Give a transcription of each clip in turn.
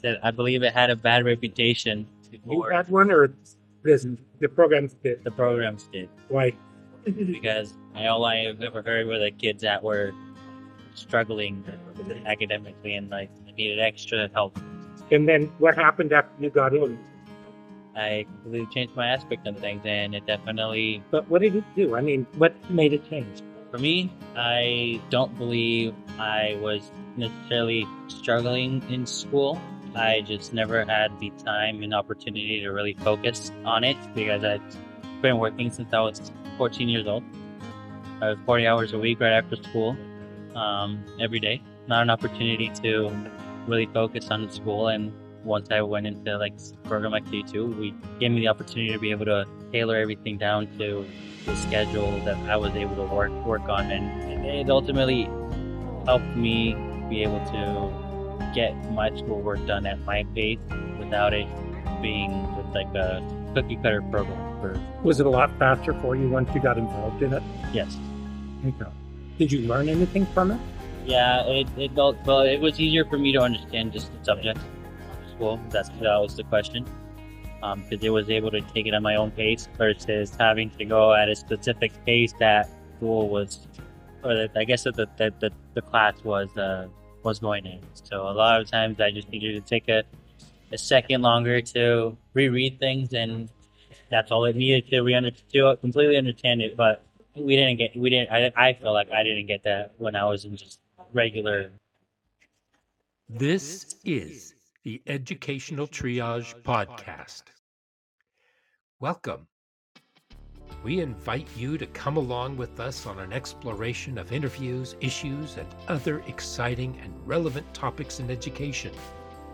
that I believe it had a bad reputation You before had one, or this the programs did? the programs did. Why? Because I, all I have ever heard were the kids that were struggling academically and like needed extra help. And then what happened after you got in? I completely changed my aspect on things, and it definitely But what did it do? I mean, what made it change? For me, I don't believe I was necessarily struggling in school. I just never had the time and opportunity to really focus on it because I've been working since I was 14 years old. I was 40 hours a week right after school, um, every day. Not an opportunity to really focus on school. And once I went into like program like D2, we gave me the opportunity to be able to tailor everything down to the schedule that I was able to work work on, and it ultimately helped me be able to get my schoolwork done at my pace without it being just like a cookie cutter program. For Was it a lot faster for you once you got involved in it? yes, Okay. Did you learn anything from it? yeah, it it felt- well. It was easier for me to understand just the subject of school. That's that was the question. Because it was able to take it at my own pace versus having to go at a specific pace that school was, or that I guess that the, the, the, the class was uh, was going in. So a lot of times I just needed to take a, a second longer to reread things, and that's all it needed to re to completely understand it. But we didn't get we didn't. I, I feel like I didn't get that when I was in just regular This is the Educational Triage Podcast. Welcome. We invite you to come along with us on an exploration of interviews, issues, and other exciting and relevant topics in education,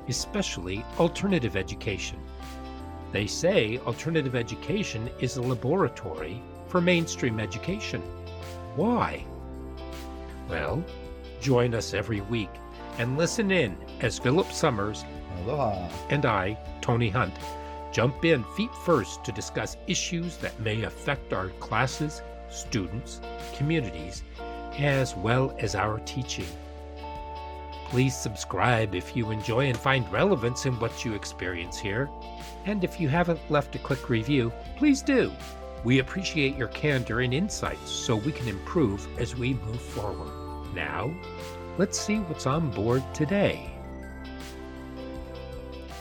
especially alternative education. They say alternative education is a laboratory for mainstream education. Why? Well, join us every week and listen in as Philip Summers Aloha. and I, Tony Hunt, jump in feet first to discuss issues that may affect our classes, students, communities, as well as our teaching. Please subscribe if you enjoy and find relevance in what you experience here. And if you haven't left a quick review, please do. We appreciate your candor and insights so we can improve as we move forward. Now, let's see what's on board today.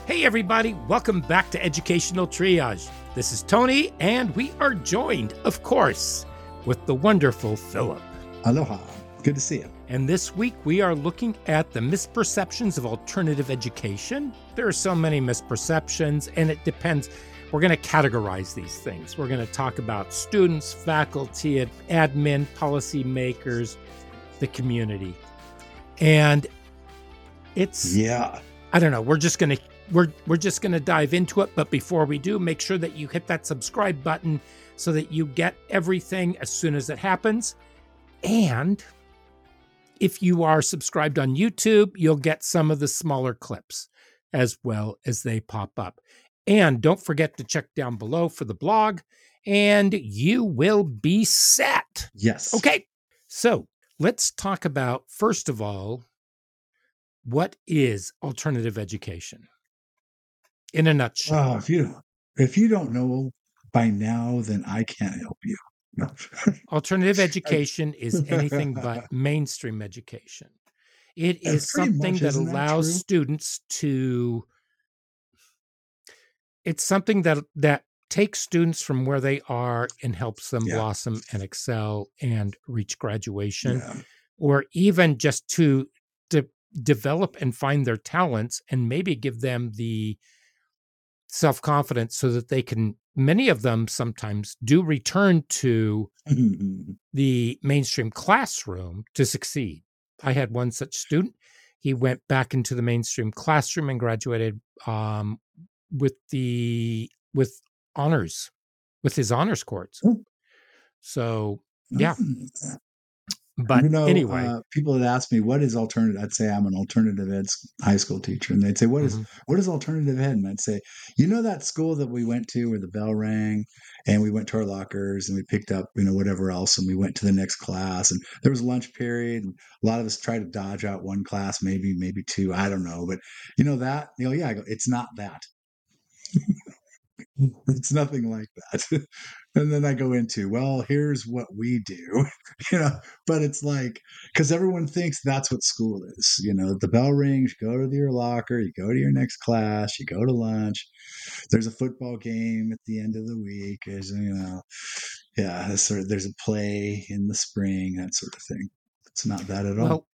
Hey, everybody, welcome back to Educational Triage. This is Tony, and we are joined, of course, with the wonderful Philip. Aloha. Good to see you. And this week we are looking at the misperceptions of alternative education. There are so many misperceptions, and it depends. We're going to categorize these things. We're going to talk about students, faculty, ad- admin, policymakers, the community. And it's Yeah. I don't know. We're just gonna we're we're just gonna dive into it. But before we do, make sure that you hit that subscribe button so that you get everything as soon as it happens. And if you are subscribed on YouTube, you'll get some of the smaller clips as well as they pop up. And don't forget to check down below for the blog, and you will be set. Yes. Okay, so let's talk about first of all, what is alternative education in a nutshell? Oh, if you if you don't know by now, then I can't help you. No. Alternative education is anything but mainstream education. It is something much, that allows true? students to it's something that that takes students from where they are and helps them Yeah. blossom and excel and reach graduation Yeah. or even just to de- develop and find their talents and maybe give them the self confidence so that they can. Many of them sometimes do return to the mainstream classroom to succeed. I had one such student. He went back into the mainstream classroom and graduated um, with the with honors, with his honors course. Oh. So Yeah. But you know, anyway, uh, people had ask me what is alternative. I'd say I'm an alternative ed high school teacher, and they'd say, "What is Mhm. what is alternative ed?" And I'd say, "You know that school that we went to where the bell rang, and we went to our lockers and we picked up, you know, whatever else, and we went to the next class, and there was lunch period, and a lot of us tried to dodge out one class, maybe maybe two, I don't know, but you know that, you know, yeah, I go, it's not that." it's nothing like that. and then I go into, well, here's what we do, you know, but it's like, because everyone thinks that's what school is. You know, the bell rings, you go to your locker, you go to your next class, you go to lunch. There's a football game at the end of the week. There's, you know, yeah, there's, sort of, there's a play in the spring, that sort of thing. It's not that at all. well,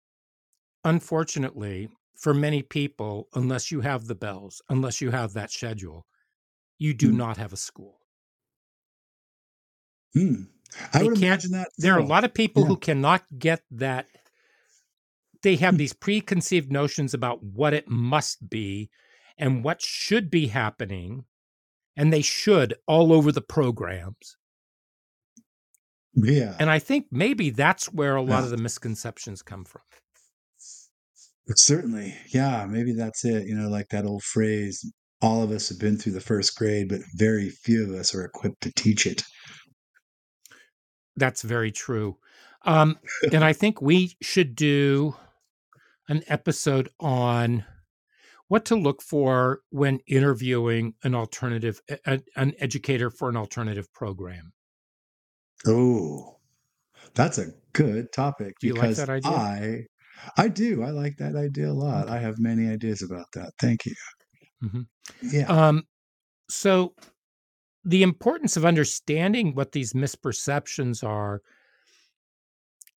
unfortunately, for many people, unless you have the bells, unless you have that schedule, you do Mm. not have a school. Hmm. I they would can't- imagine that. There are a lot of people Yeah. who cannot get that. They have Hmm. these preconceived notions about what it must be and what should be happening, and they should all over the programs. Yeah. And I think maybe that's where a lot Yeah. of the misconceptions come from. Certainly. Yeah, maybe that's it. You know, like that old phrase, all of us have been through the first grade, but very few of us are equipped to teach it. That's very true. Um, and I think we should do an episode on what to look for when interviewing an alternative, a- an educator for an alternative program. Oh, that's a good topic Do you like because that idea? I I do. I like that idea a lot. I have many ideas about that. Thank you. Mhm. Yeah. Um, so the importance of understanding what these misperceptions are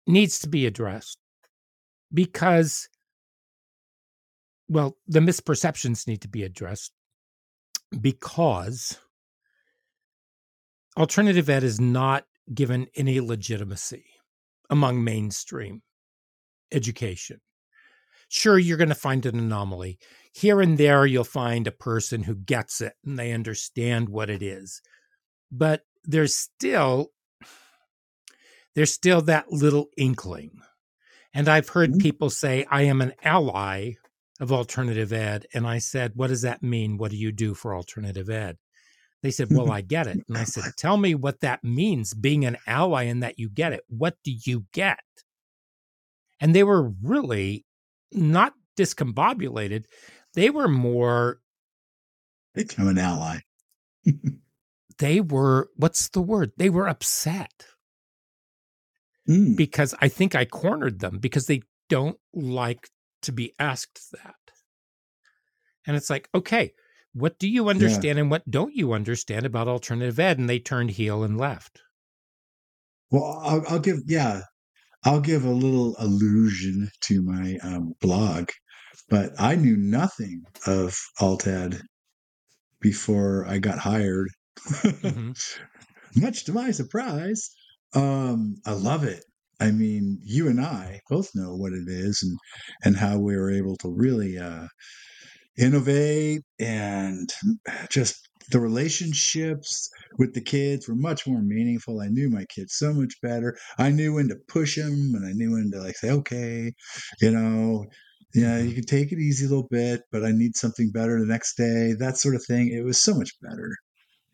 needs to be addressed because well the misperceptions need to be addressed because alternative ed is not given any legitimacy among mainstream education sure you're going to find an anomaly. Here and there you'll find a person who gets it and they understand what it is. But there's still there's still that little inkling. And i've heard Mhm. people say i am an ally of alternative ed. And i said what does that mean? What do you do for alternative ed? They said well i get it. And i said tell me what that means being an ally and that you get it. What do you get? And they were really not discombobulated they were more I'm an ally. they were what's the word? They were upset. Mm, because i think i cornered them because they don't like to be asked that. And it's like okay what do you understand and what don't you understand about alternative ed? And they turned heel and left. Well, I'll, I'll give yeah, I'll give a little allusion to my um, blog, but I knew nothing of Alt Ed before I got hired. Mhm. Much to my surprise, um, I love it. I mean, you and I both know what it is and and how we were able to really uh, innovate and just the relationships with the kids were much more meaningful. I knew my kids so much better. I knew when to push them and I knew when to like say, okay, you know, yeah, you can take it easy a little bit, but I need something better the next day, that sort of thing. It was so much better.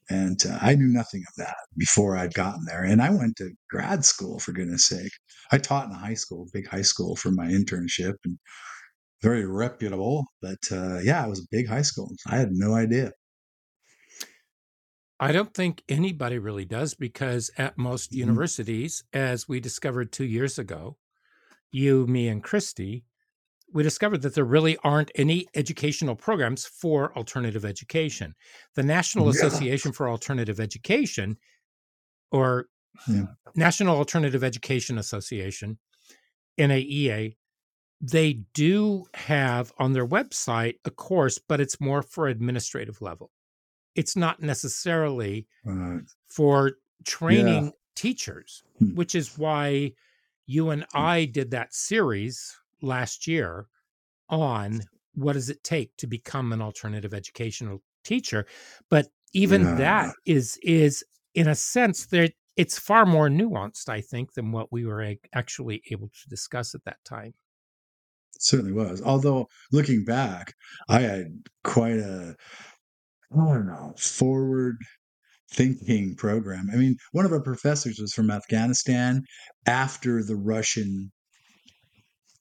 And uh, I knew nothing of that before I'd gotten there. And I went to grad school, for goodness sake. I taught in a high school, big high school for my internship and very reputable. But uh, yeah, it was a big high school. I had no idea. I don't think anybody really does because at most Mhm. universities, as we discovered two years ago, you, me, and Christy, we discovered that there really aren't any educational programs for alternative education. The National Yeah. Association for Alternative Education, or Yeah. National Alternative Education Association, NAEA, they do have on their website a course, but it's more for administrative level. It's not necessarily Uh, for training teachers, Hmm. which is why you and I did that series last year on what does it take to become an alternative educational teacher. But even Yeah. that is is in a sense that it's far more nuanced, I think, than what we were actually able to discuss at that time. It certainly was. Although looking back, I had quite a I don't know forward thinking program. I mean, one of our professors was from Afghanistan after the Russian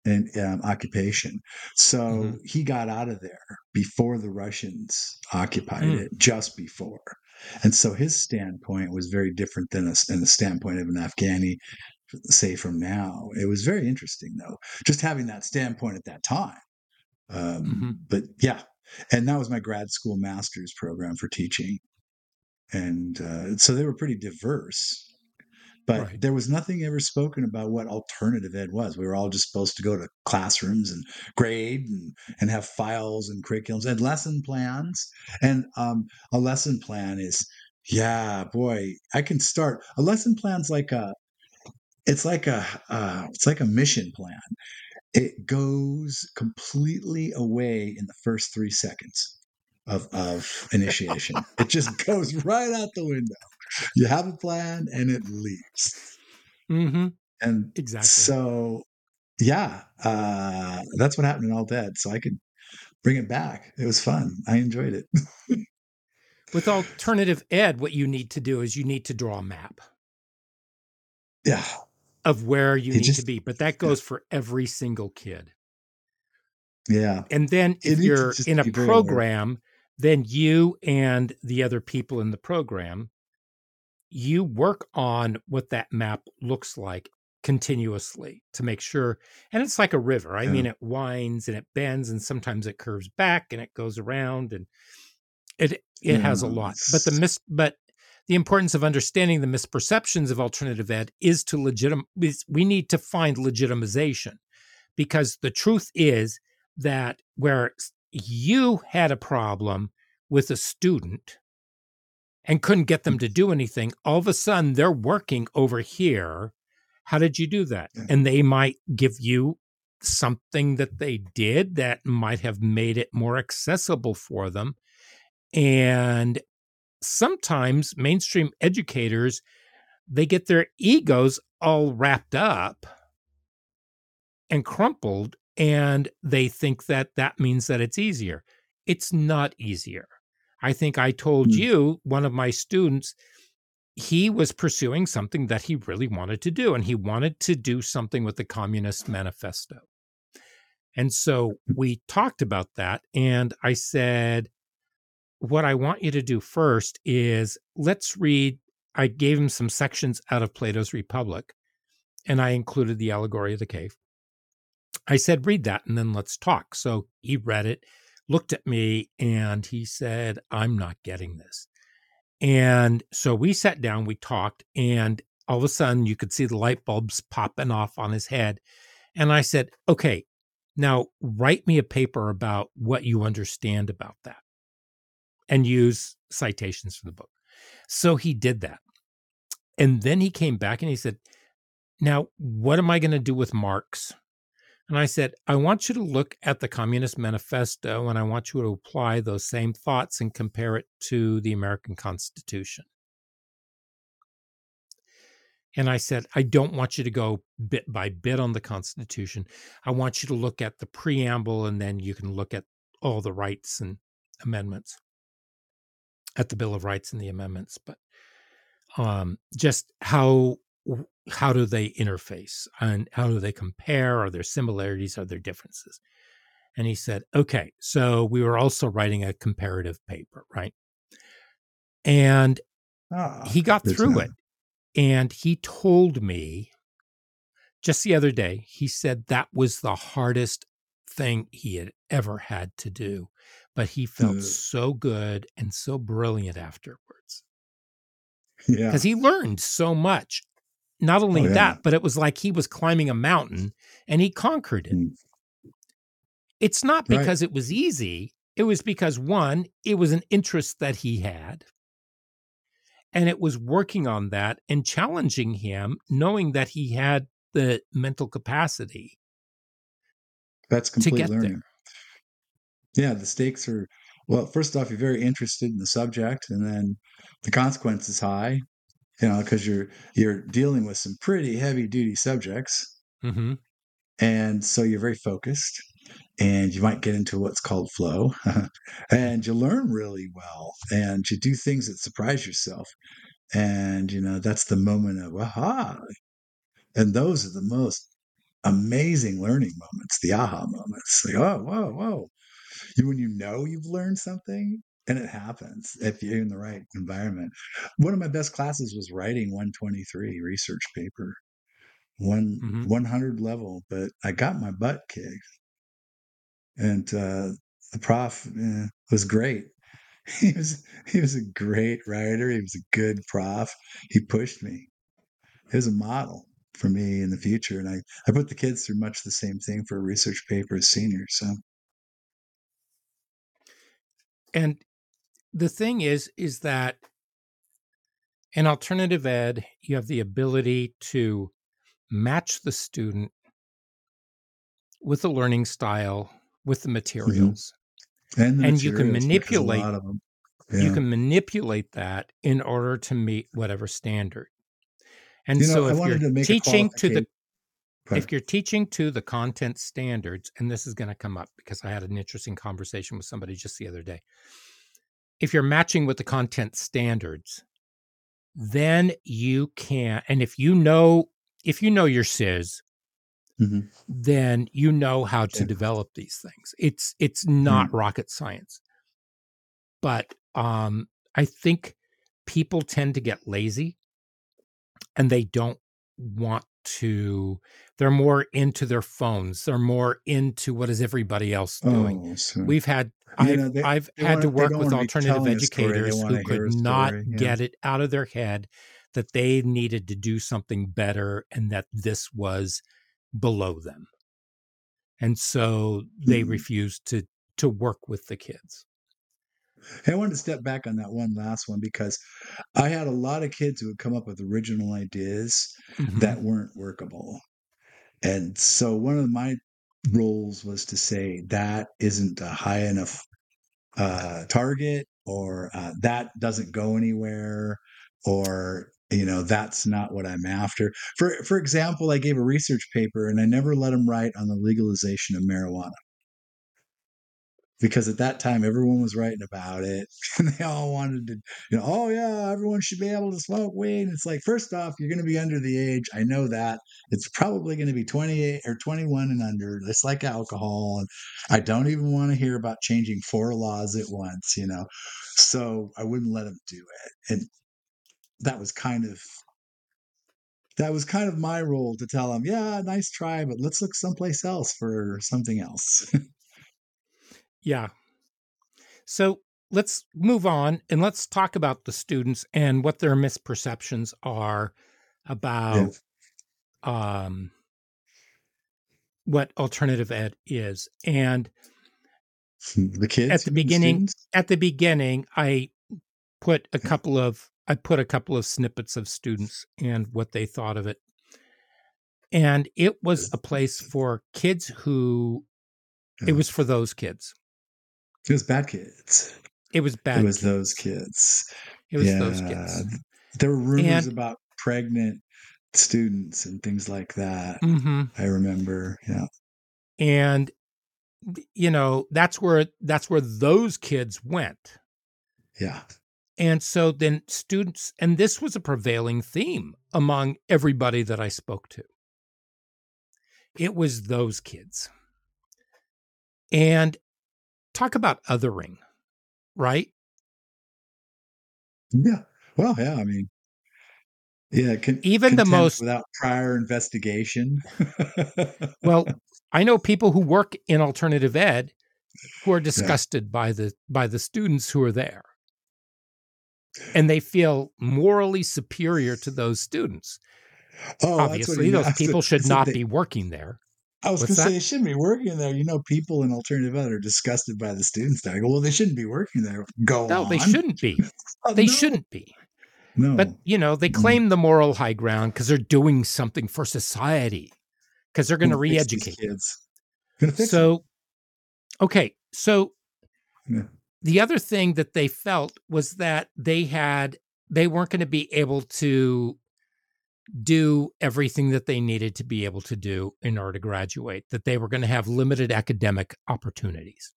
and um, occupation. So Mhm. he got out of there before the Russians occupied Mm. it, just before. And so his standpoint was very different than a, than the standpoint of an Afghani, say from now. It was very interesting, though, just having that standpoint at that time. Um, Mhm. But yeah, and that was my grad school master's program for teaching, and uh, so they were pretty diverse. But Right. there was nothing ever spoken about what alternative ed was. We were all just supposed to go to classrooms and grade and, and have files and curriculums and lesson plans. And um, a lesson plan is, yeah, boy, I can start. A lesson plan's like a, it's like a, uh, it's like a mission plan. It goes completely away in the first three seconds of of initiation. it just goes right out the window. You have a plan and it leaves. hmm And Exactly. so, yeah, uh, that's what happened in Alt Ed. So I could bring it back. It was fun. I enjoyed it. With alternative ed, what you need to do is you need to draw a map yeah, of where you It need to be, but that goes for every single kid. yeah, And then if you're in a program, then you and the other people in the program, you work on what that map looks like continuously to make sure. And it's like a river. I Yeah. mean, it winds and it bends, and sometimes it curves back and it goes around, and it it has a lot. But the mis but the importance of understanding the misperceptions of alternative ed is to legitim is we need to find legitimization because the truth is that where you had a problem with a student and couldn't get them to do anything, all of a sudden they're working over here. How did you do that? Yeah. And they might give you something that they did that might have made it more accessible for them. And sometimes mainstream educators they get their egos all wrapped up and crumpled and they think that that means that it's easier. It's not easier. I think i told Hmm. you one of my students he was pursuing something that he really wanted to do and he wanted to do something with the communist manifesto. And so we talked about that and i said what I want you to do first is let's read. I gave him some sections out of Plato's Republic, and I included the allegory of the cave. I said, read that and then let's talk. So he read it, looked at me, and he said, I'm not getting this. And so we sat down, we talked, and all of a sudden you could see the light bulbs popping off on his head. And I said, okay, now write me a paper about what you understand about that and use citations from the book. So he did that. And then he came back and he said, Now, what am I going to do with Marx? And I said, I want you to look at the Communist Manifesto and I want you to apply those same thoughts and compare it to the American Constitution. And I said, I don't want you to go bit by bit on the Constitution. I want you to look at the preamble and then you can look at all the rights and amendments at the Bill of Rights and the amendments, but um, just how how do they interface and how do they compare? Are there similarities? Are there differences? And he said, okay, so we were also writing a comparative paper, right? And Ah, he got through it. And he told me just the other day, he said that was the hardest thing he had ever had to do. But he felt Ugh. so good and so brilliant afterwards Yeah. because he learned so much. Not only Oh, yeah. that, but it was like he was climbing a mountain and he conquered it. Mm. It's not Right. because it was easy. It was because one, it was an interest that he had. And it was working on that and challenging him, knowing that he had the mental capacity That's to complete get learning. there. Yeah, the stakes are well, first off, you're very interested in the subject, and then the consequence is high. you know, because you're you're dealing with some pretty heavy duty subjects, hmm and so you're very focused, and you might get into what's called flow, and you learn really well, and you do things that surprise yourself, and you know that's the moment of aha, and those are the most amazing learning moments, the aha moments. Like, oh, whoa, whoa. You, when you know you've learned something and it happens if you're in the right environment. One of my best classes was writing 123 research paper, one Mhm. 100 level, but I got my butt kicked. And uh, the prof eh, was great. He was he was a great writer. He was a good prof. He pushed me. He was a model for me in the future. And I, I put the kids through much the same thing for a research paper as seniors. So And the thing is, is that in alternative ed, you have the ability to match the student with the learning style, with the mm-hmm. materials. and the And you can materials, a manipulate- lot of them. You can manipulate that in order to meet whatever standard. And You know, so if you're teaching to the if you're teaching to the content standards, and this is going to come up because I had an interesting conversation with somebody just the other day. If you're matching with the content standards, then you can, and if you know, if you know your SIS, Mhm. then you know how to Yeah. develop these things. It's it's not rocket science. But um I think people tend to get lazy and they don't want to they're more into their phones. They're more into what is everybody else doing. Oh, so We've had You know, they- I've they had to wanna- work with alternative telling a story, they educators who could not yeah. get it out of their head that they needed to do something better and that this was below them. And so they Mhm. refused to to work with the kids. Hey, I wanted to step back on that one last one because I had a lot of kids who would come up with original ideas Mhm. that weren't workable. And so one of my roles was to say that isn't a high enough uh, target or uh, that doesn't go anywhere or you know that's not what i'm after for for example i gave a research paper and i never let them write on the legalization of marijuana because at that time everyone was writing about it and they all wanted to you know oh yeah everyone should be able to smoke weed. And it's like first off you're going to be under the age i know that it's probably going to be 28 or 21 and under it's like alcohol and i don't even want to hear about changing four laws at once you know? So i wouldn't let them do it and that was kind of that was kind of my role to tell them yeah nice try but let's look someplace else for something else Yeah. So let's move on and let's talk about the students and what their misperceptions are about um, what alternative ed is. And the kids At the beginning- students? at the beginning, I put a couple of I put a couple of snippets of students and what they thought of it. And it was a place for kids who it was for those kids. It was bad kids. It was bad. it was kids. those kids. It was yeah. those kids. There were rumors And- about pregnant students and things like that. hmm I remember. Yeah. and you know that's where that's where those kids went Yeah. and so then students and this was a prevailing theme among everybody that i spoke to it was those kids and talk about othering right Yeah. Well, yeah. I mean, yeah. Con- Even the most- without prior investigation. well i know people who work in alternative ed who are disgusted by the by the students who are there and they feel morally superior to those students oh, obviously those people should not they- be working there I was going to say they shouldn't be working there. You know, people in alternative ed are disgusted by the students there. I go, well, they shouldn't be working there. Go no on. they shouldn't be Oh, they no. shouldn't be No. but you know they Mm. claim the moral high ground because they're doing something for society because they're going to Gonna fix these re-educate kids. Gonna them. so okay so Yeah. the other thing that they felt was that they had they weren't going to be able to do everything that they needed to be able to do in order to graduate, that they were going to have limited academic opportunities.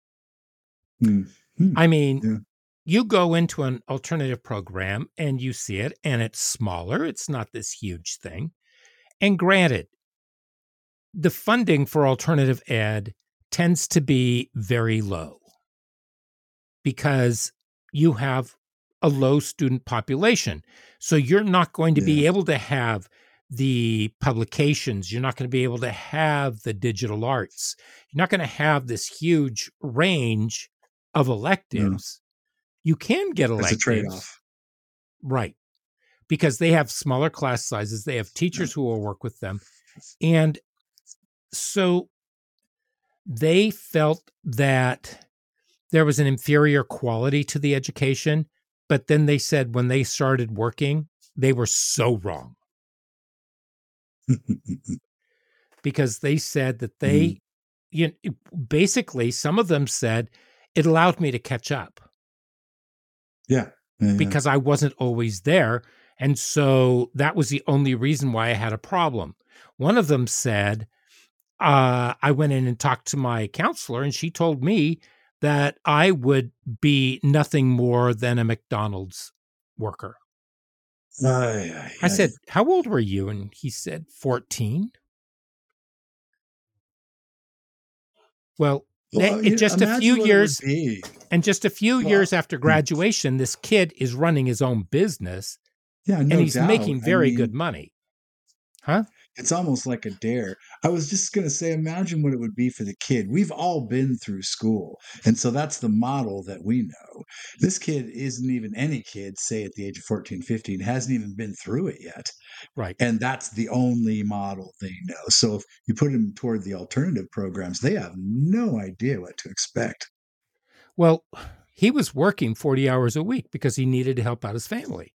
Hmm. Hmm. I mean, Yeah. you go into an alternative program and you see it, and it's smaller, it's not this huge thing. And granted, the funding for alternative ed tends to be very low because you have a low student population. So you're not going to be able to have the publications, you're not going to be able to have the digital arts, you're not going to have this huge range of electives. You can get It's a electives. trade off. Right. Because they have smaller class sizes, they have teachers who will work with them. And so they felt that there was an inferior quality to the education. But then they said when they started working, they were so wrong because they said that they, you know, basically, some of them said it allowed me to catch up yeah. yeah, yeah. because I wasn't always there. And so that was the only reason why I had a problem. One of them said, uh, I went in and talked to my counselor, and she told me that I would be nothing more than a McDonald's worker. I said, How old were you? And he said, 14. Well, Well, it just a few what it would years- and just a few Well, years after hmm. graduation, this kid is running his own business Yeah, no and he's doubt. making I very mean, good money. Huh? It's almost like a dare. I was just going to say, imagine what it would be for the kid. We've all been through school. And so that's the model that we know. This kid isn't even any kid, say at the age of 14, 15, hasn't even been through it yet. Right. And that's the only model they know. So if you put them toward the alternative programs, they have no idea what to expect. Well, he was working 40 hours a week because he needed to help out his family.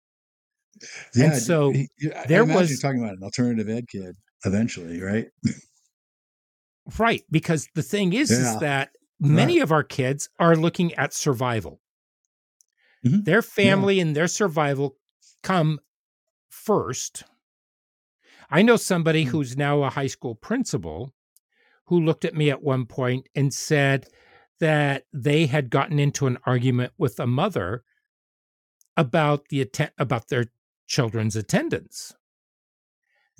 Yeah. so he- I there was- you're talking about an alternative ed kid eventually, right? Right. Because the thing is, Yeah. is that many of our kids are looking at survival. Mhm. Their family and their survival come first. I know somebody Mm. who's now a high school principal who looked at me at one point and said that they had gotten into an argument with a mother about the atten- about their children's attendance.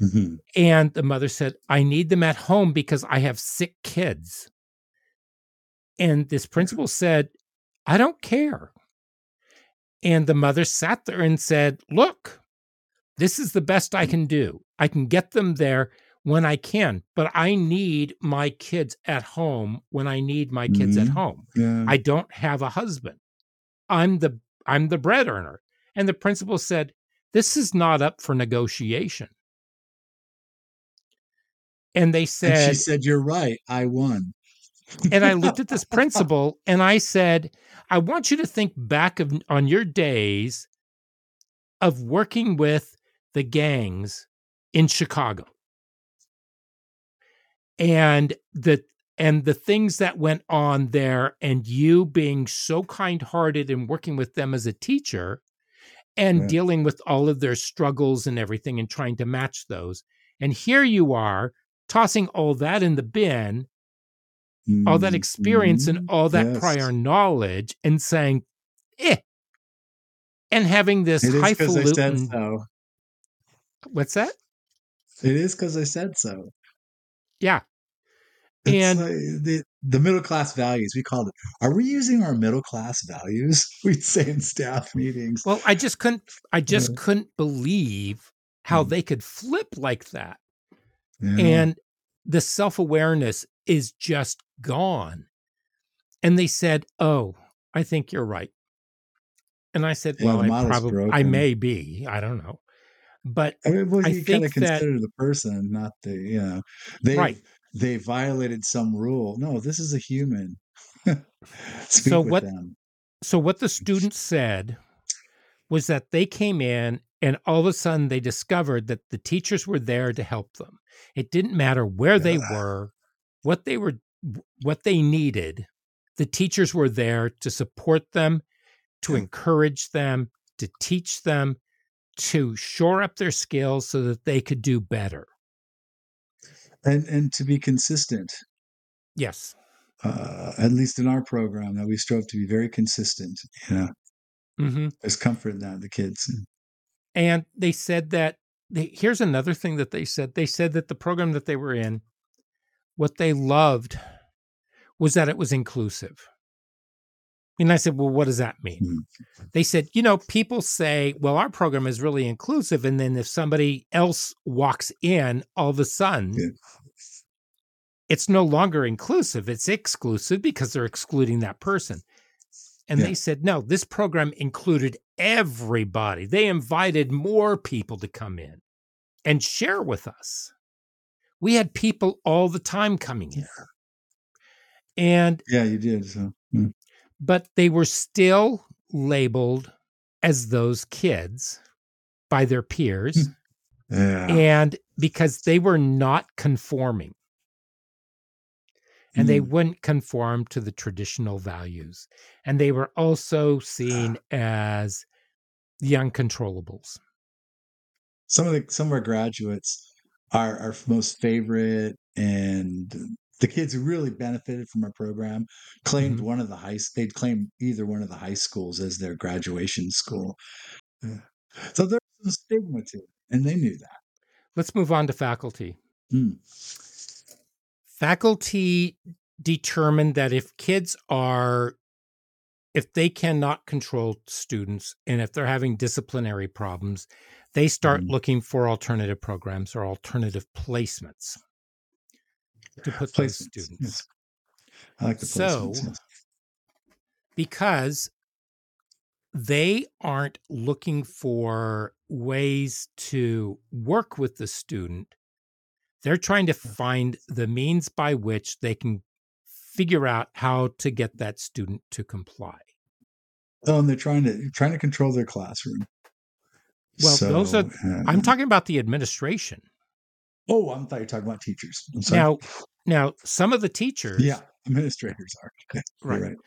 Mhm. And the mother said, I need them at home because I have sick kids. And this principal said, I don't care. And the mother sat there and said, Look, this is the best I can do. I can get them there when I can, but I need my kids at home when I need my kids at Mhm. home. Yeah. I don't have a husband. I'm the I'm the bread earner. And the principal said, This is not up for negotiation. And they and said, she said, You're right. I won. and I looked at this principal and I said, I want you to think back of, on your days of working with the gangs in Chicago. And the and the things that went on there and you being so kind-hearted and working with them as a teacher and Yeah. dealing with all of their struggles and everything and trying to match those. And here you are tossing all that in the bin all that experience and Mhm. all that Yes. prior knowledge and saying, eh, and having this It is because I said highfalutin. so. What's that? It is because I said so. Yeah. It's And- like the middle class values. We called it. Are we using our middle class values? We'd say in staff meetings. Well, I just couldn't. I just Yeah. couldn't believe how Mm. they could flip like that, Yeah. and the self awareness is just gone. And they said, "Oh, I think you're right." And I said, Yeah, "Well, I probably, I may be. I don't know." But I mean, well, I you kind think of that- consider the person, not the you know they Right. They violated some rule. No, this is a human. So what- them. So what the students said was that they came in and all of a sudden they discovered that the teachers were there to help them. It didn't matter where they were, what they were what they needed. The teachers were there to support them, to encourage them, to teach them to shore up their skills so that they could do better. And and to be consistent. Yes. Uh, at least in our program, that we strove to be very consistent. You know, hmm there's comfort in that the kids. And they said that they, here's another thing that they said. They said that the program that they were in, what they loved was that it was inclusive. And I said, Well, what does that mean? Hmm. They said, You know, people say, Well, our program is really inclusive. And then if somebody else walks in, all of a sudden, Yeah. it's no longer inclusive. It's exclusive because they're excluding that person. And Yeah. they said, No, this program included everybody. They invited more people to come in and share with us. We had people all the time coming in. And Yeah, you did. So. But they were still labeled as those kids by their peers yeah, and because they were not conforming. And they Mm. wouldn't conform to the traditional values. And they were also seen as the uncontrollables. Some of the some of our graduates are our most favorite and the kids who really benefited from our program claimed Mhm. one of the high they'd claim either one of the high schools as their graduation school Yeah. so there's some stigma to it and they knew that let's move on to faculty Hmm. faculty determined that if kids are if they cannot control students and if they're having disciplinary problems they start Mhm. looking for alternative programs or alternative placements to put those students yes. i like the So- yes. because they aren't looking for ways to work with the student. They're trying to find the means by which they can figure out how to get that student to comply. oh and they're trying to trying to control their classroom Well, those are- I'm talking about the administration. Oh i thought you were talking about teachers I'm. Now, now some of the teachers, yeah administrators are right. right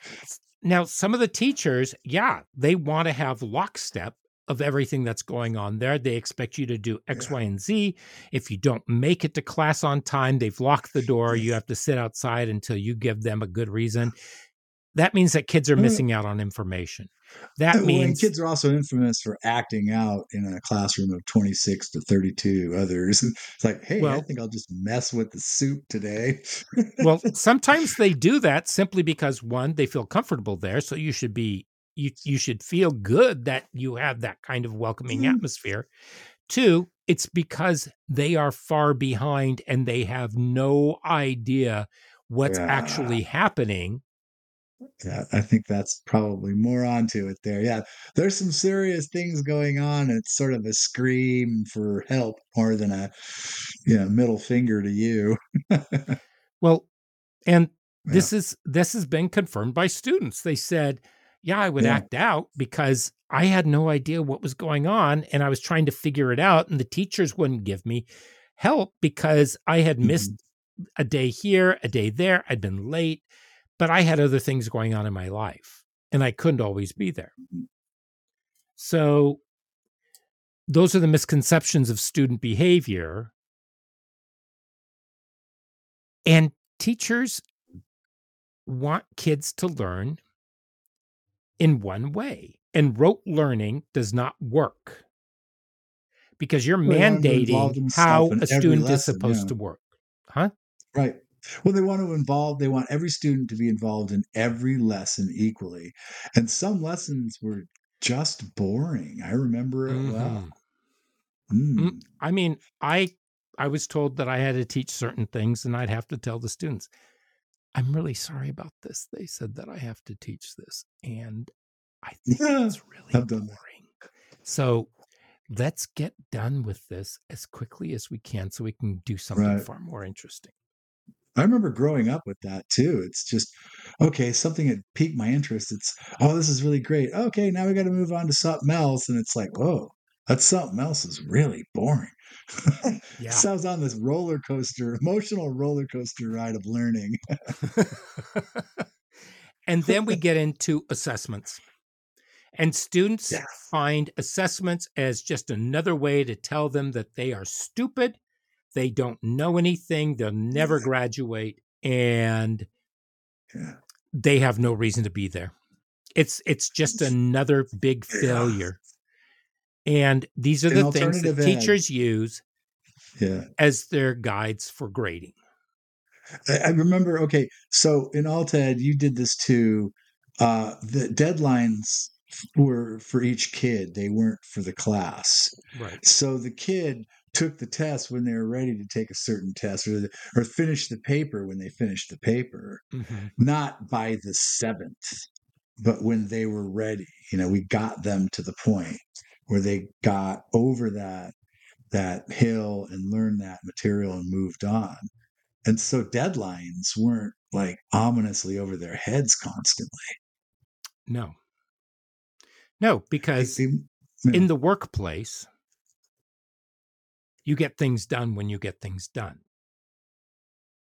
Now, some of the teachers, yeah, they want to have lockstep of everything that's going on there. They expect you to do X, Yeah. Y, and Z. If you don't make it to class on time, they've locked the door. You have to sit outside until you give them a good reason. That means that kids are Uh, missing out on information. That and means kids are also infamous for acting out in a classroom of 26 to 32 others. It's like, hey, I think I'll just mess with the soup today. well, sometimes they do that simply because one, they feel comfortable there. So you should be you you should feel good that you have that kind of welcoming Mhm. atmosphere. Two, it's because they are far behind and they have no idea what's Yeah. actually happening. Yeah, I think that's probably more onto it there. Yeah, there's some serious things going on. It's sort of a scream for help more than a you know, middle finger to you. Well, and Yeah. this is this has been confirmed by students. They said, "Yeah, I would Yeah. act out because I had no idea what was going on and I was trying to figure it out and the teachers wouldn't give me help because I had missed mm-hmm. a day here, a day there, I'd been late, but I had other things going on in my life and I couldn't always be there." Mhm. So those are the misconceptions of student behavior. And teachers want kids to learn in one way, and rote learning does not work because you're Well, they want 'em to involve mandating how a student is supposed yeah. to work. Huh? Right. Well, they want to involve, they want every student to be involved in every lesson equally. And some lessons were just boring. I remember it well. Mhm. Mm. Mm, I mean, I I was told that I had to teach certain things and I'd have to tell the students, I'm really sorry about this. They said that I have to teach this. And I think Yeah, it's really done that. boring. So let's get done with this as quickly as we can so we can do something Right. far more interesting. I remember growing up with that too. It's just, okay, something had piqued my interest. It's, oh, this is really great. Okay, now we got to move on to something else. And it's like, whoa, that something else is really boring. Yeah. so I was on this roller coaster, emotional roller coaster ride of learning. and then we get into assessments. And students Yeah. find assessments as just another way to tell them that they are stupid, they don't know anything, they'll never graduate, and they have no reason to be there. It's it's just another big failure. And these are the things that ed- teachers use Yeah. as their guides for grading. I, I remember, okay, so in Alt Ed, you did this too. Uh, the deadlines were for each kid, they weren't for the class. Right. So the kid took the test when they were ready to take a certain test or, or finished the paper when they finished the paper, hmm not by the seventh, but when they were ready. You know, we got them to the point where they got over that that hill and learned that material and moved on. And so deadlines weren't like ominously over their heads constantly. No. No, because in the workplace, you get things done when you get things done.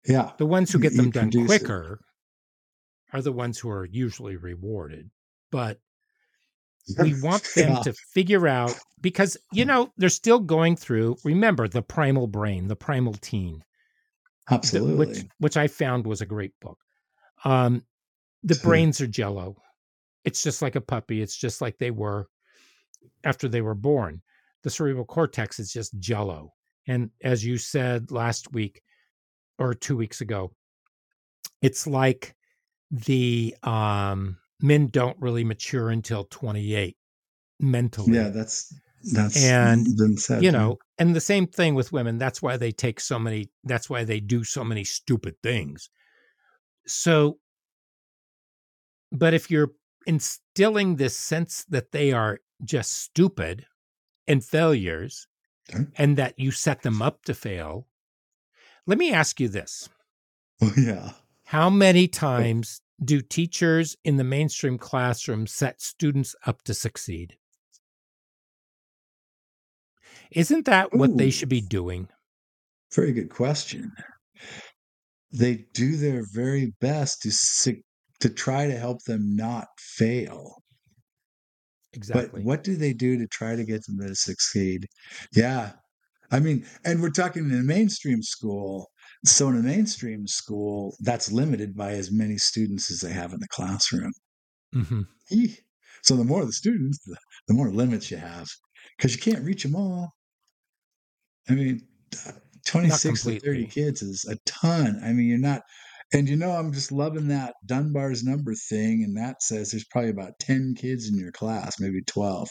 yeah, The ones who get them done it. quicker are the ones who are usually rewarded. But we want them Yeah, to figure out because, you know, they're still going through, remember, the primal brain, the primal teen, absolutely. which, which I found was a great book. Um, the brains are jello. It's just like a puppy. It's just like they were after they were born. The cerebral cortex is just jello. And as you said last week or two weeks ago, it's like the um, men don't really mature until 28 mentally. yeah, that's that's And, said. you yeah. know, and the same thing with women. That's why they take so many, that's why they do so many stupid things. So, but if you're instilling this sense that they are just stupid and failures Okay. and that you set them up to fail, let me ask you this. Yeah. How many times do teachers in the mainstream classroom set students up to succeed? Isn't that what they should be doing? Very good question. They do their very best to to try to help them not fail. Exactly. But what do they do to try to get them to succeed? Yeah. I mean, and we're talking in a mainstream school. So in a mainstream school, that's limited by as many students as they have in the classroom. Mhm. So the more the students, the, the more limits you have because you can't reach them all. I mean, 26 to 30 kids is a ton. I mean, you're not, and you know, I'm just loving that Dunbar's number thing. And that says there's probably about 10 kids in your class, maybe 12.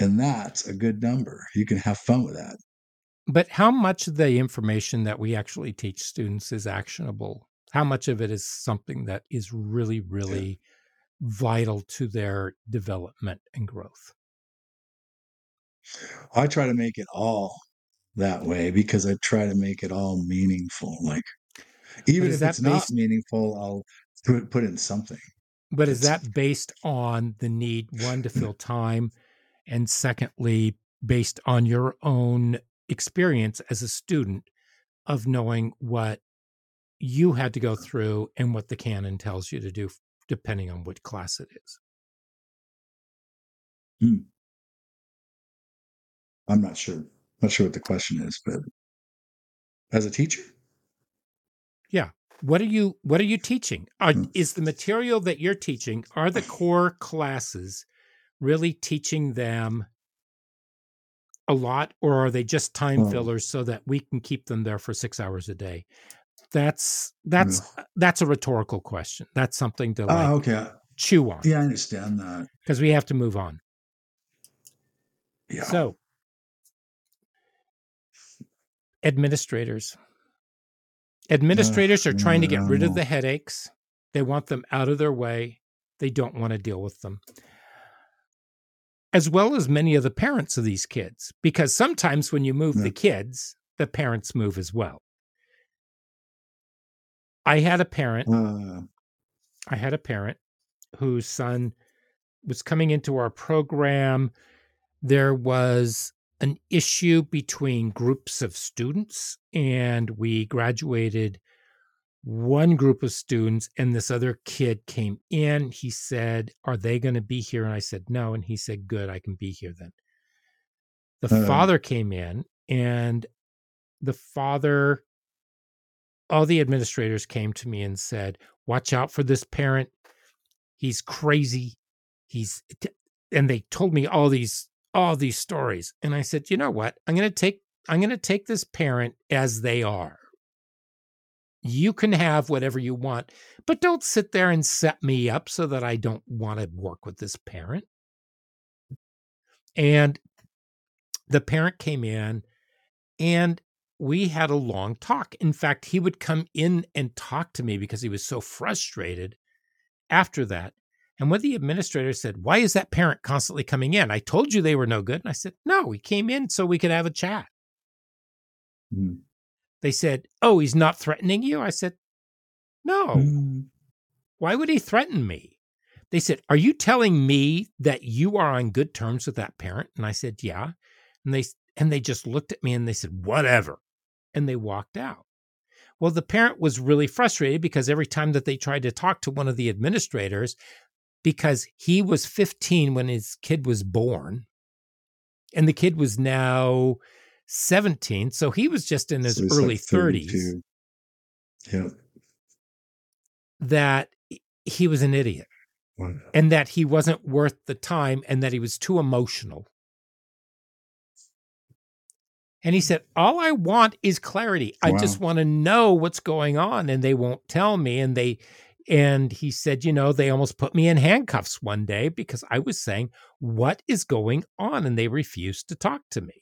And that's a good number. You can have fun with that. But how much of the information that we actually teach students is actionable? How much of it is something that is really, really vital to their development and growth? I try to make it all that way because I try to make it all meaningful. Like, even if it's not meaningful, I'll put, put in something. But is that based on the need, one, to fill time, and secondly, based on your own experience as a student of knowing what you had to go through and what the canon tells you to do, depending on what class it is? Hmm. I'm not sure. Not sure what the question is, but as a teacher, what are you what are you teaching are, Hmm. is the material that you're teaching are the core classes really teaching them a lot or are they just time Oh. fillers so that we can keep them there for six hours a day that's that's mm. uh, that's a rhetorical question that's something to like oh, okay. chew on Yeah, I understand that. because we have to move on Yeah. so administrators administrators are trying to get rid of the headaches. They want them out of their way. They don't want to deal with them. As well as many of the parents of these kids because sometimes when you move Yeah. the kids the parents move as well. I had a parent Uh, I had a parent whose son was coming into our program. There was an issue between groups of students, and we graduated one group of students and this other kid came in. He said, Are they going to be here? And I said, No. And he said, Good, I can be here then. The Uh. father came in and the father, all the administrators came to me and said, Watch out for this parent. He's crazy. He's, and they told me all these, all these stories. And I said, You know what? I'm going to take, I'm going to take this parent as they are you can have whatever you want, but don't sit there and set me up so that I don't want to work with this parent. And the parent came in and we had a long talk. In fact, he would come in and talk to me because he was so frustrated after that. And when the administrator said, Why is that parent constantly coming in? I told you they were no good. And I said, No, he came in so we could have a chat. Mm. They said, Oh, he's not threatening you? I said, No. Mm. Why would he threaten me? They said, Are you telling me that you are on good terms with that parent? And I said, Yeah. And they and they just looked at me and they said, Whatever. And they walked out. Well, the parent was really frustrated because every time that they tried to talk to one of the administrators, because he was 15 when his kid was born, and the kid was now 17. So he was just in his So early like 30s. 32. Yep. That he was an idiot Wow. and that he wasn't worth the time and that he was too emotional. And he said, All I want is clarity. I just want to know what's going on. And they won't tell me. And they, and he said, You know, they almost put me in handcuffs one day because I was saying, What is going on? And they refused to talk to me.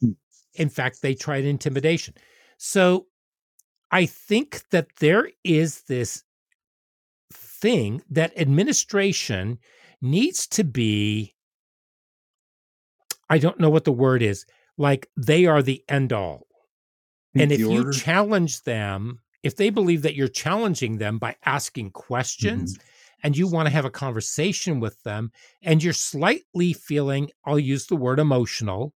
Hmm. In fact, they tried intimidation. So I think that there is this thing that administration needs to be I don't know what the word is, like they are the end all. And if you challenge them, if they believe that you're challenging them by asking questions Mm-hmm. and you want to have a conversation with them and you're slightly feeling, I'll use the word emotional,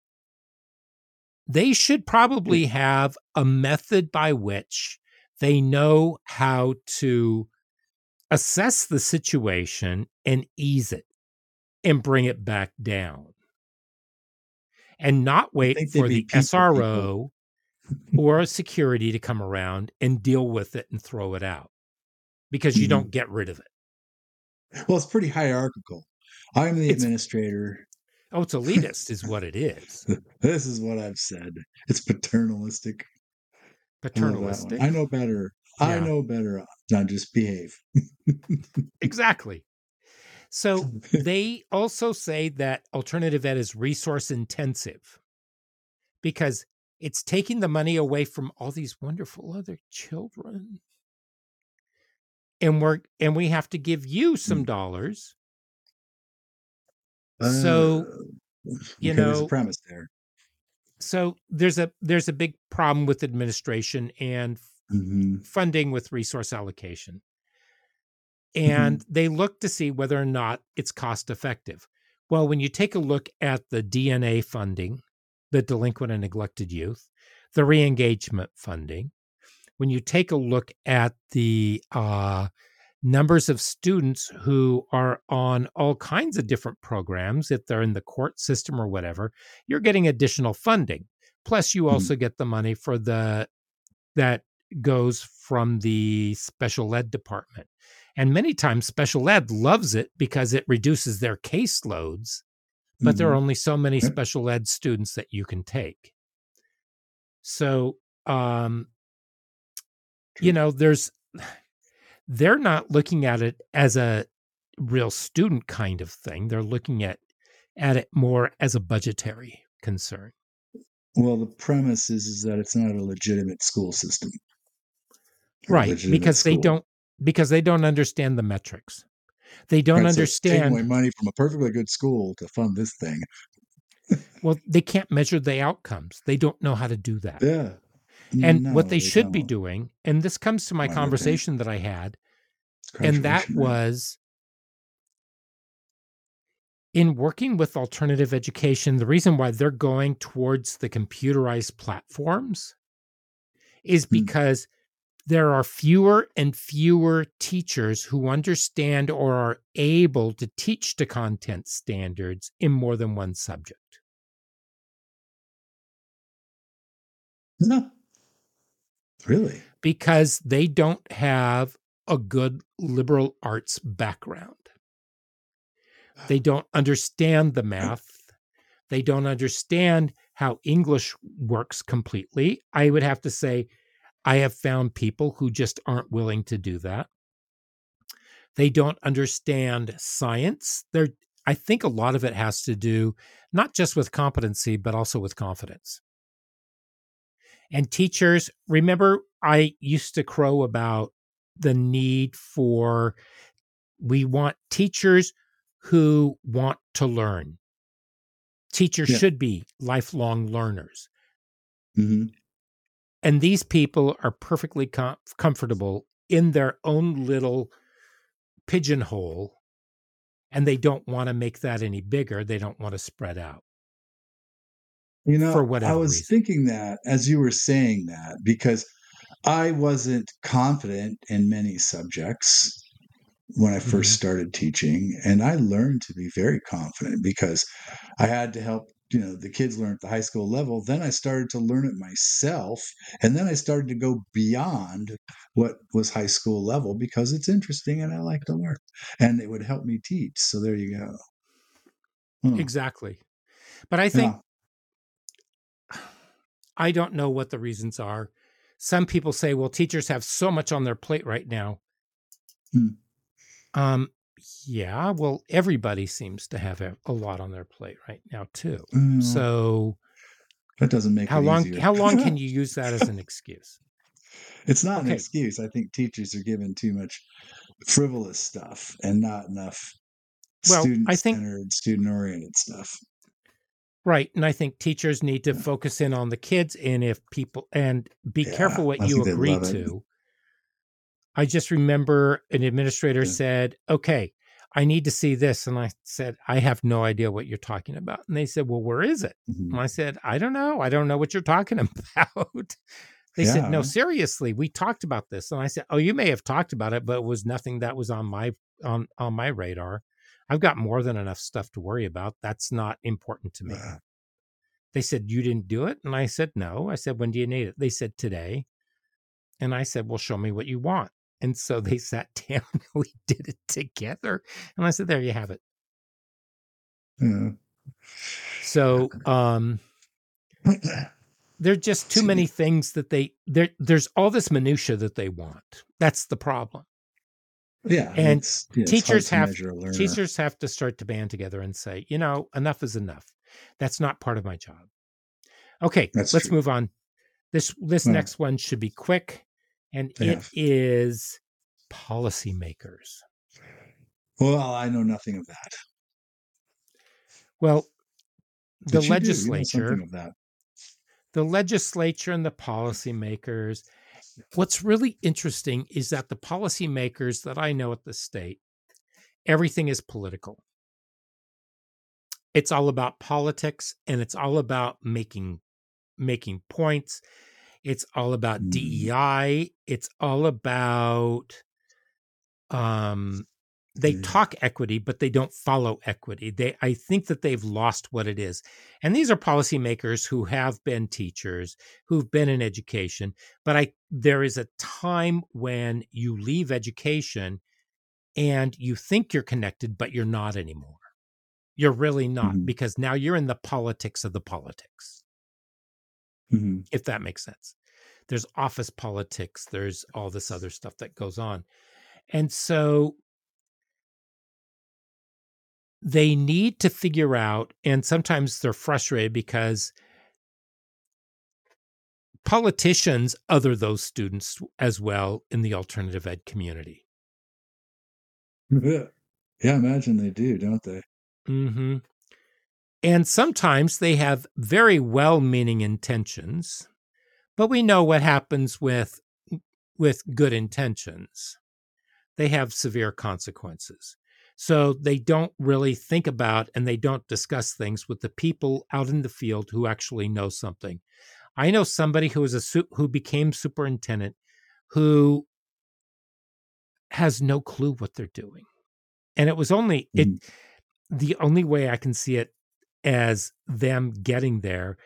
they should probably have a method by which they know how to assess the situation and ease it and bring it back down and not wait for the people SRO or a security to come around and deal with it and throw it out because you Mhm. don't get rid of it. Well, it's pretty hierarchical. I'm the It's- administrator. Oh, it's elitist, is what it is. This is what I've said. It's paternalistic. I love. Paternalistic. I know better. I know better. Now just behave. Exactly. So they also say that alternative ed is resource intensive because it's taking the money away from all these wonderful other children. And we're and we have to give you some Mm. dollars. So, Uh, you okay, there's know- a premise there. So there's a there's a big problem with administration and hmm funding with resource allocation. Mm-hmm. And they look to see whether or not it's cost effective. Well, when you take a look at the DNA funding, the delinquent and neglected youth, the reengagement funding, when you take a look at the uh, numbers of students who are on all kinds of different programs, if they're in the court system or whatever, you're getting additional funding. Plus, you Mhm. also get the money for the that goes from the special ed department. And many times special ed loves it because it reduces their caseloads, but there are Mhm. only so many special ed students that you can take. So, um, you know, there's they're not looking at it as a real student kind of thing. They're looking at at it more as a budgetary concern. Well, the premise is, is that it's not a legitimate school system. Right, because they don't because they don't understand the metrics. They don't Right, so taking away money from a perfectly good school to fund this thing. well they can't measure the outcomes. They don't know how to do that. Yeah. and No, what they should be don't. doing and this comes to my Why conversation that I had and that was in working with alternative education the reason why they're going towards the computerized platforms is Hmm. because there are fewer and fewer teachers who understand or are able to teach to content standards in more than one subject. No. Really? Because they don't have a good liberal arts background. They oh. don't understand the oh. math. They don't understand how English works completely. I would have to say, I have found people who just aren't willing to do that. They don't understand science. They're, I think a lot of it has to do not just with competency, but also with confidence. And teachers, remember, I used to crow about the need for, we want teachers who want to learn. Teachers Yeah. should be lifelong learners. hmm And these people are perfectly com- comfortable in their own little pigeonhole, and they don't want to make that any bigger. They don't want to spread out. You know, For whatever I was reason. thinking that as you were saying that because I wasn't confident in many subjects when I 1st Mhm. started teaching, and I learned to be very confident because I had to help you know the kids learn at the high school level then i started to learn it myself and then i started to go beyond what was high school level because it's interesting and i like to learn and it would help me teach so there you go Hmm. Exactly. But I think Yeah. I don't know what the reasons are. Some people say, well, teachers have so much on their plate right now. Hmm. Um, yeah, well, everybody seems to have a, a lot on their plate right now too. Mm, So that doesn't make how long easier. how long can you use that as an excuse? it's not an excuse i think teachers are given too much frivolous stuff and not enough Well, student I think- centered student oriented stuff Right. And I think teachers need to focus in on the kids and if people and be Yeah, careful what I you agree to. I just remember an administrator Yeah. said, Okay, I need to see this. And I said, I have no idea what you're talking about. And they said, Well, where is it? Mhm. And I said, I don't know. I don't know what you're talking about. They said, No, seriously, we talked about this. And I said, Oh, you may have talked about it, but it was nothing that was on my on on my radar. I've got more than enough stuff to worry about. That's not important to me. Uh, They said, You didn't do it? And I said, No. I said, When do you need it? They said, Today. And I said, Well, show me what you want. And so they sat down and we did it together. And I said, There you have it. yeah. So um there are just too many things that they there there's all this minutia that they want. That's the problem. yeah And it's, yeah, teachers have measure a learner. teachers have to start to band together and say, you know, enough is enough. That's not part of my job. Okay, That's let's true. move on. This this Well, next one should be quick, and it have. is policymakers. well i know nothing of that Well, the But you know legislature, of that the legislature and the policymakers. What's really interesting is that the policymakers that I know at the state, everything is political. It's all about politics and it's all about making making points. It's all about Mm. DEI. It's all about um they Yeah. talk equity but they don't follow equity they i think that they've lost what it is and these are policymakers who have been teachers who've been in education but i there is a time when you leave education and you think you're connected but you're not anymore you're really not Mhm. because now you're in the politics of the politics Mhm. if that makes sense. There's office politics, there's all this other stuff that goes on. And so they need to figure out, and sometimes they're frustrated because politicians other those students as well in the alternative ed community. yeah yeah imagine they do don't they hmm And sometimes they have very well meaning intentions, but we know what happens with with good intentions. They have severe consequences. So they don't really think about and they don't discuss things with the people out in the field who actually know something. I know somebody who was a who became superintendent who has no clue what they're doing. And it was only it Mm. the only way I can see it as them getting there,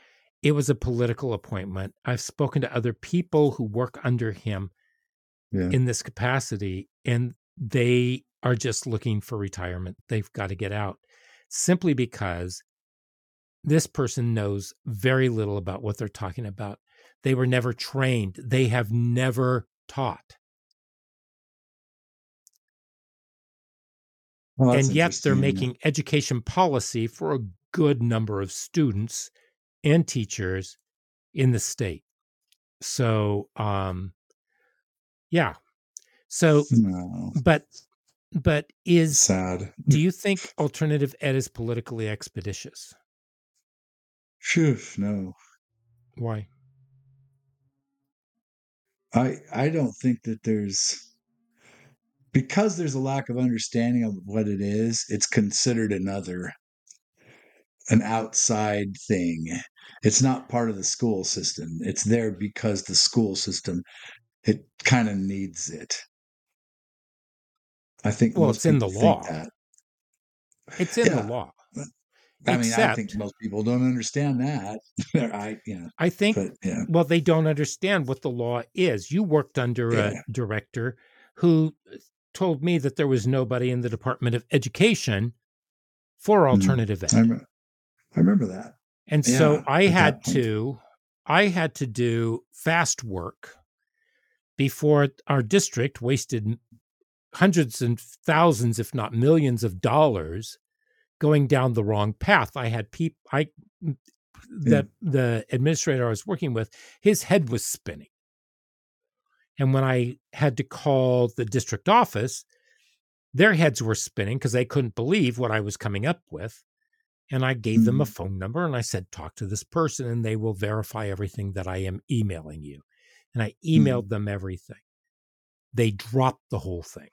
it was a political appointment. I've spoken to other people who work under him Yeah. in this capacity, and they are just looking for retirement. They've got to get out simply because this person knows very little about what they're talking about. They were never trained, they have never taught. Well, and yet they're making education policy for a good number of students and teachers in the state. So, um, yeah. So, No, but, but is, sad. do you think alternative ed is politically expeditious? Phew, no, Why? I I don't think that there's because there's a lack of understanding of what it is. It's considered another an outside thing. It's not part of the school system. It's there because the school system it kind of needs it. I think Well, most it's in the law. that. It's in Yeah. the law. I mean, I think most people don't understand that. I, you know, I think but yeah, well they don't understand what the law is you worked under Yeah. a director who told me that there was nobody in the department of education for Mhm. alternative ed I, remember that. and so i had to i had to do fast work before our district wasted hundreds and thousands if not millions of dollars going down the wrong path. I had people i the the administrator i was working with his head was spinning. And when i had to call the district office their heads were spinning because they couldn't believe what i was coming up with and i gave them a Mhm. phone number and i said talk to this person and they will verify everything that i am emailing you and i emailed them everything they dropped the whole thing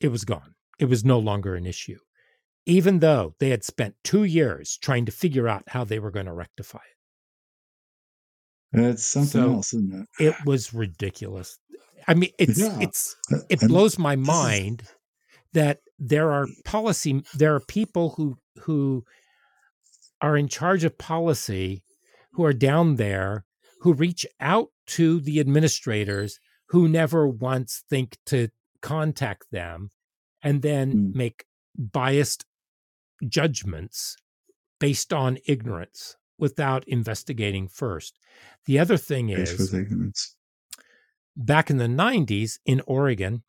it was gone it was no longer an issue even though they had spent two years trying to figure out how they were going to rectify It's something So- else, isn't it? it. It was ridiculous. I mean, it's Yeah. it's Uh, it blows my mind that there are policy there are people who who are in charge of policy who are down there who reach out to the administrators who never once think to contact them and then Mm. make biased judgments based on ignorance without investigating first. The other thing is back in the 90s in Oregon,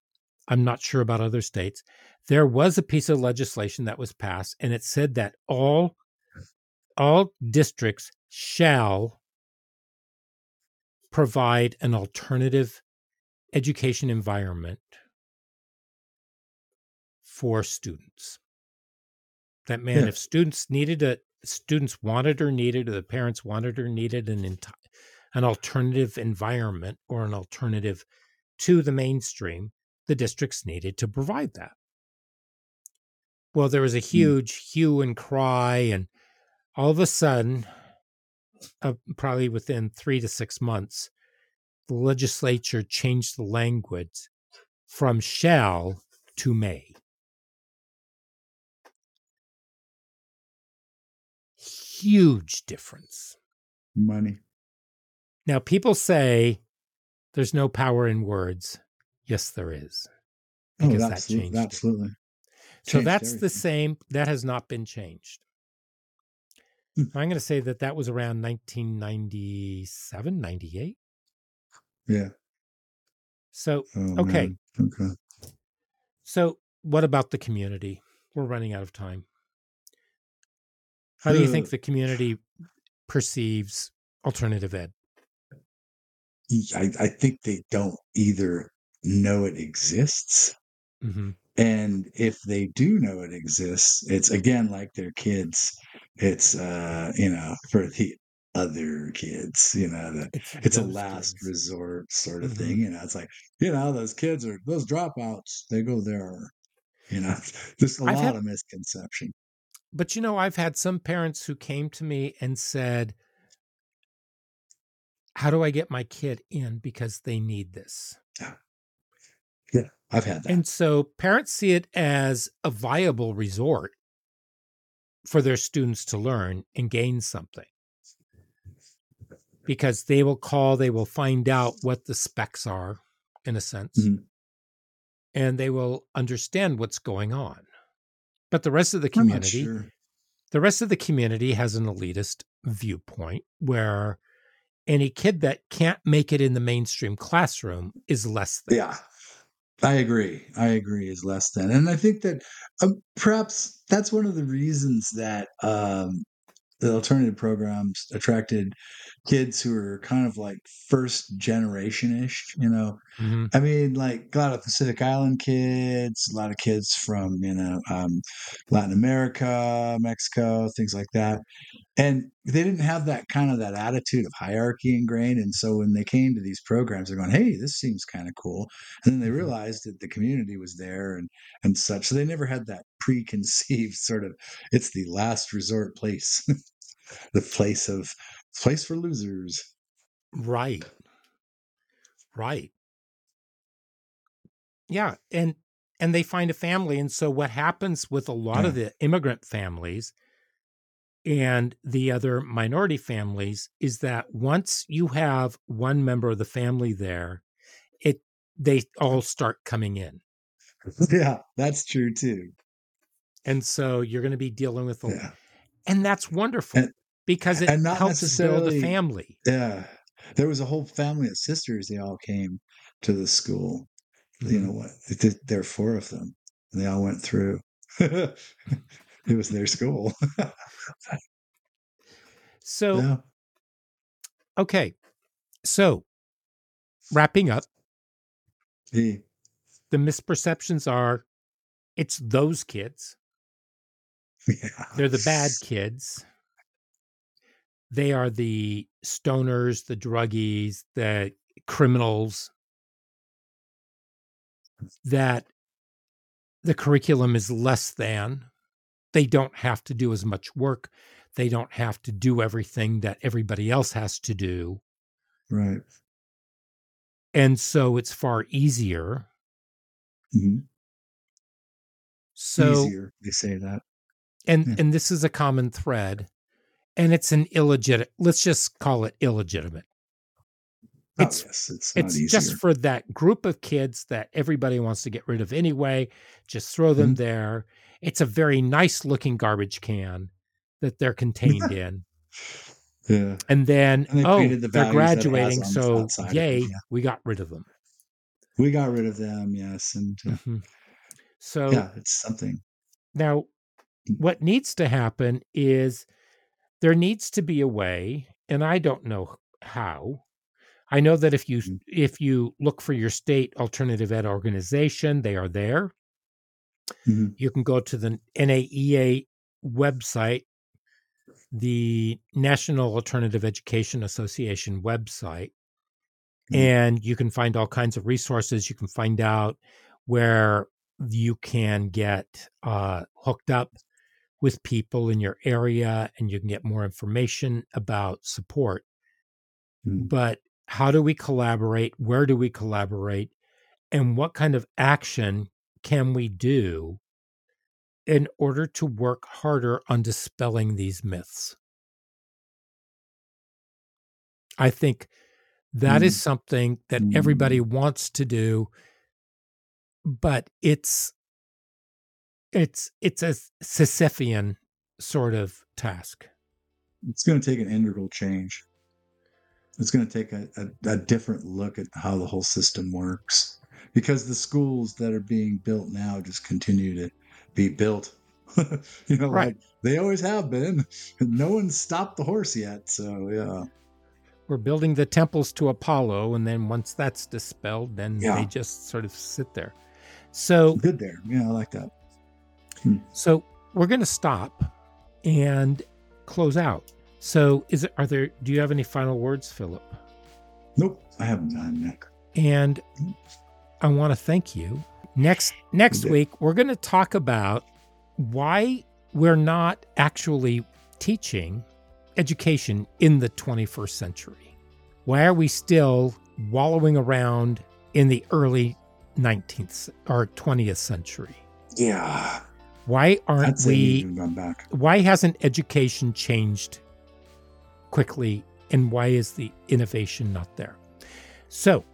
I'm not sure about other states, there was a piece of legislation that was passed and it said that all all districts shall provide an alternative education environment for students. That man, Yeah. if students needed a students wanted or needed, or the parents wanted or needed an enti- an alternative environment or an alternative to the mainstream, the districts needed to provide that. Well, there was a huge hue and cry, and all of a sudden, uh, probably within three to six months, the legislature changed the language from shall to may. Huge difference. Money. Now, people say there's no power in words. Yes, there is. Oh, Because that absolutely. changed it. absolutely. So Changed that's the same. That has not been changed. Hmm. I'm going to say that that was around 1997, 98. Yeah. So, Oh, Okay. man. Okay. so what about the community? We're running out of time. How do you think the community perceives alternative ed? I, I think they don't either know it exists hmm and if they do know it exists it's again like their kids it's uh you know for the other kids you know the, It's, it's a last kids. resort sort of Mhm. thing you know it's like you know those kids are those dropouts they go there you know there's a I've lot had- of misconception But you know, I've had some parents who came to me and said, how do I get my kid in because they need this? I've had that. And so parents see it as a viable resort for their students to learn and gain something. Because they will call, they will find out what the specs are, in a sense, Mhm. and they will understand what's going on. But the rest of the community, sure. the rest of the community has an elitist viewpoint where any kid that can't make it in the mainstream classroom is less than. Yeah, I agree. I agree is less than, and I think that um, perhaps that's one of the reasons that um, the alternative programs attracted kids who were kind of like first generation ish. You know, Mhm. I mean, like a lot of Pacific Island kids, a lot of kids from you know um, Latin America, Mexico, things like that, and they didn't have that kind of that attitude of hierarchy ingrained. And so when they came to these programs, they're going, "Hey, this seems kind of cool," and then they Mhm. realized that the community was there and and such. So they never had that preconceived sort of it's the last resort place, the place of place for losers. Right. Right. Yeah, and and they find a family and so what happens with a lot of the immigrant families and the other minority families is that once you have one member of the family there, it they all start coming in. yeah, that's true too. And so you're going to be dealing with a, Yeah. and that's wonderful And- because it helps build a family. Yeah. There was a whole family of sisters. They all came to the school. You know mm-hmm. what? It did- There were four of them. And they all went through. it was their school. So yeah. Okay. So, wrapping up, He- the misperceptions are it's those kids. Yeah. They're the bad kids. They are the stoners, the druggies, the criminals. That the curriculum is less than. They don't have to do as much work. They don't have to do everything that everybody else has to do. Right. And so it's far easier. Mhm. So Easier. They say that. And Yeah. and this is a common thread and it's an illegitimate let's just call it illegitimate Oh, It's- yes. It's it's just for that group of kids that everybody wants to get rid of anyway just throw them Mhm. there it's a very nice looking garbage can that they're contained in yeah. and then And they oh the they're values that it has graduating so outside of it, yay yeah. we got rid of them We got rid of them. Yes. And uh, Mhm. so yeah, it's something. Now. What needs to happen is there needs to be a way, and I don't know how. I know that if you Mm. if you look for your state alternative ed organization, they are there. Mhm. You can go to the NAEA website, the National Alternative Education Association website, Mhm. and you can find all kinds of resources. You can find out where you can get uh, hooked up with people in your area and you can get more information about support. Mhm. But how do we collaborate? Where do we collaborate? And what kind of action can we do in order to work harder on dispelling these myths? I think that is Mm. something that everybody wants to do, but it's it's it's a Sisyphean sort of task. It's going to take an integral change. It's going to take a, a, a different look at how the whole system works because the schools that are being built now just continue to be built. you know, Right. like they always have been. No one's stopped the horse yet. So, yeah. We're building the temples to Apollo, and then once that's dispelled, then Yeah. they just sort of sit there. So Good there. Yeah, I like that. Hmm. So we're going to stop and close out. So is it, are there, do you have any final words, Philip? Nope, I haven't done Nick. And I want to thank you. Next, next Okay. week, we're going to talk about why we're not actually teaching education in the 21st century. Why are we still wallowing around in the early 19th or 20th century? Yeah. Why aren't we we gone back. why hasn't education changed quickly and why is the innovation not there? So,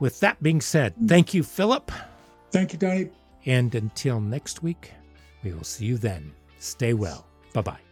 with that being said, hmm. thank you Philip Thank you, Donnie. and until next week, we will see you then. Stay well. Bye-bye.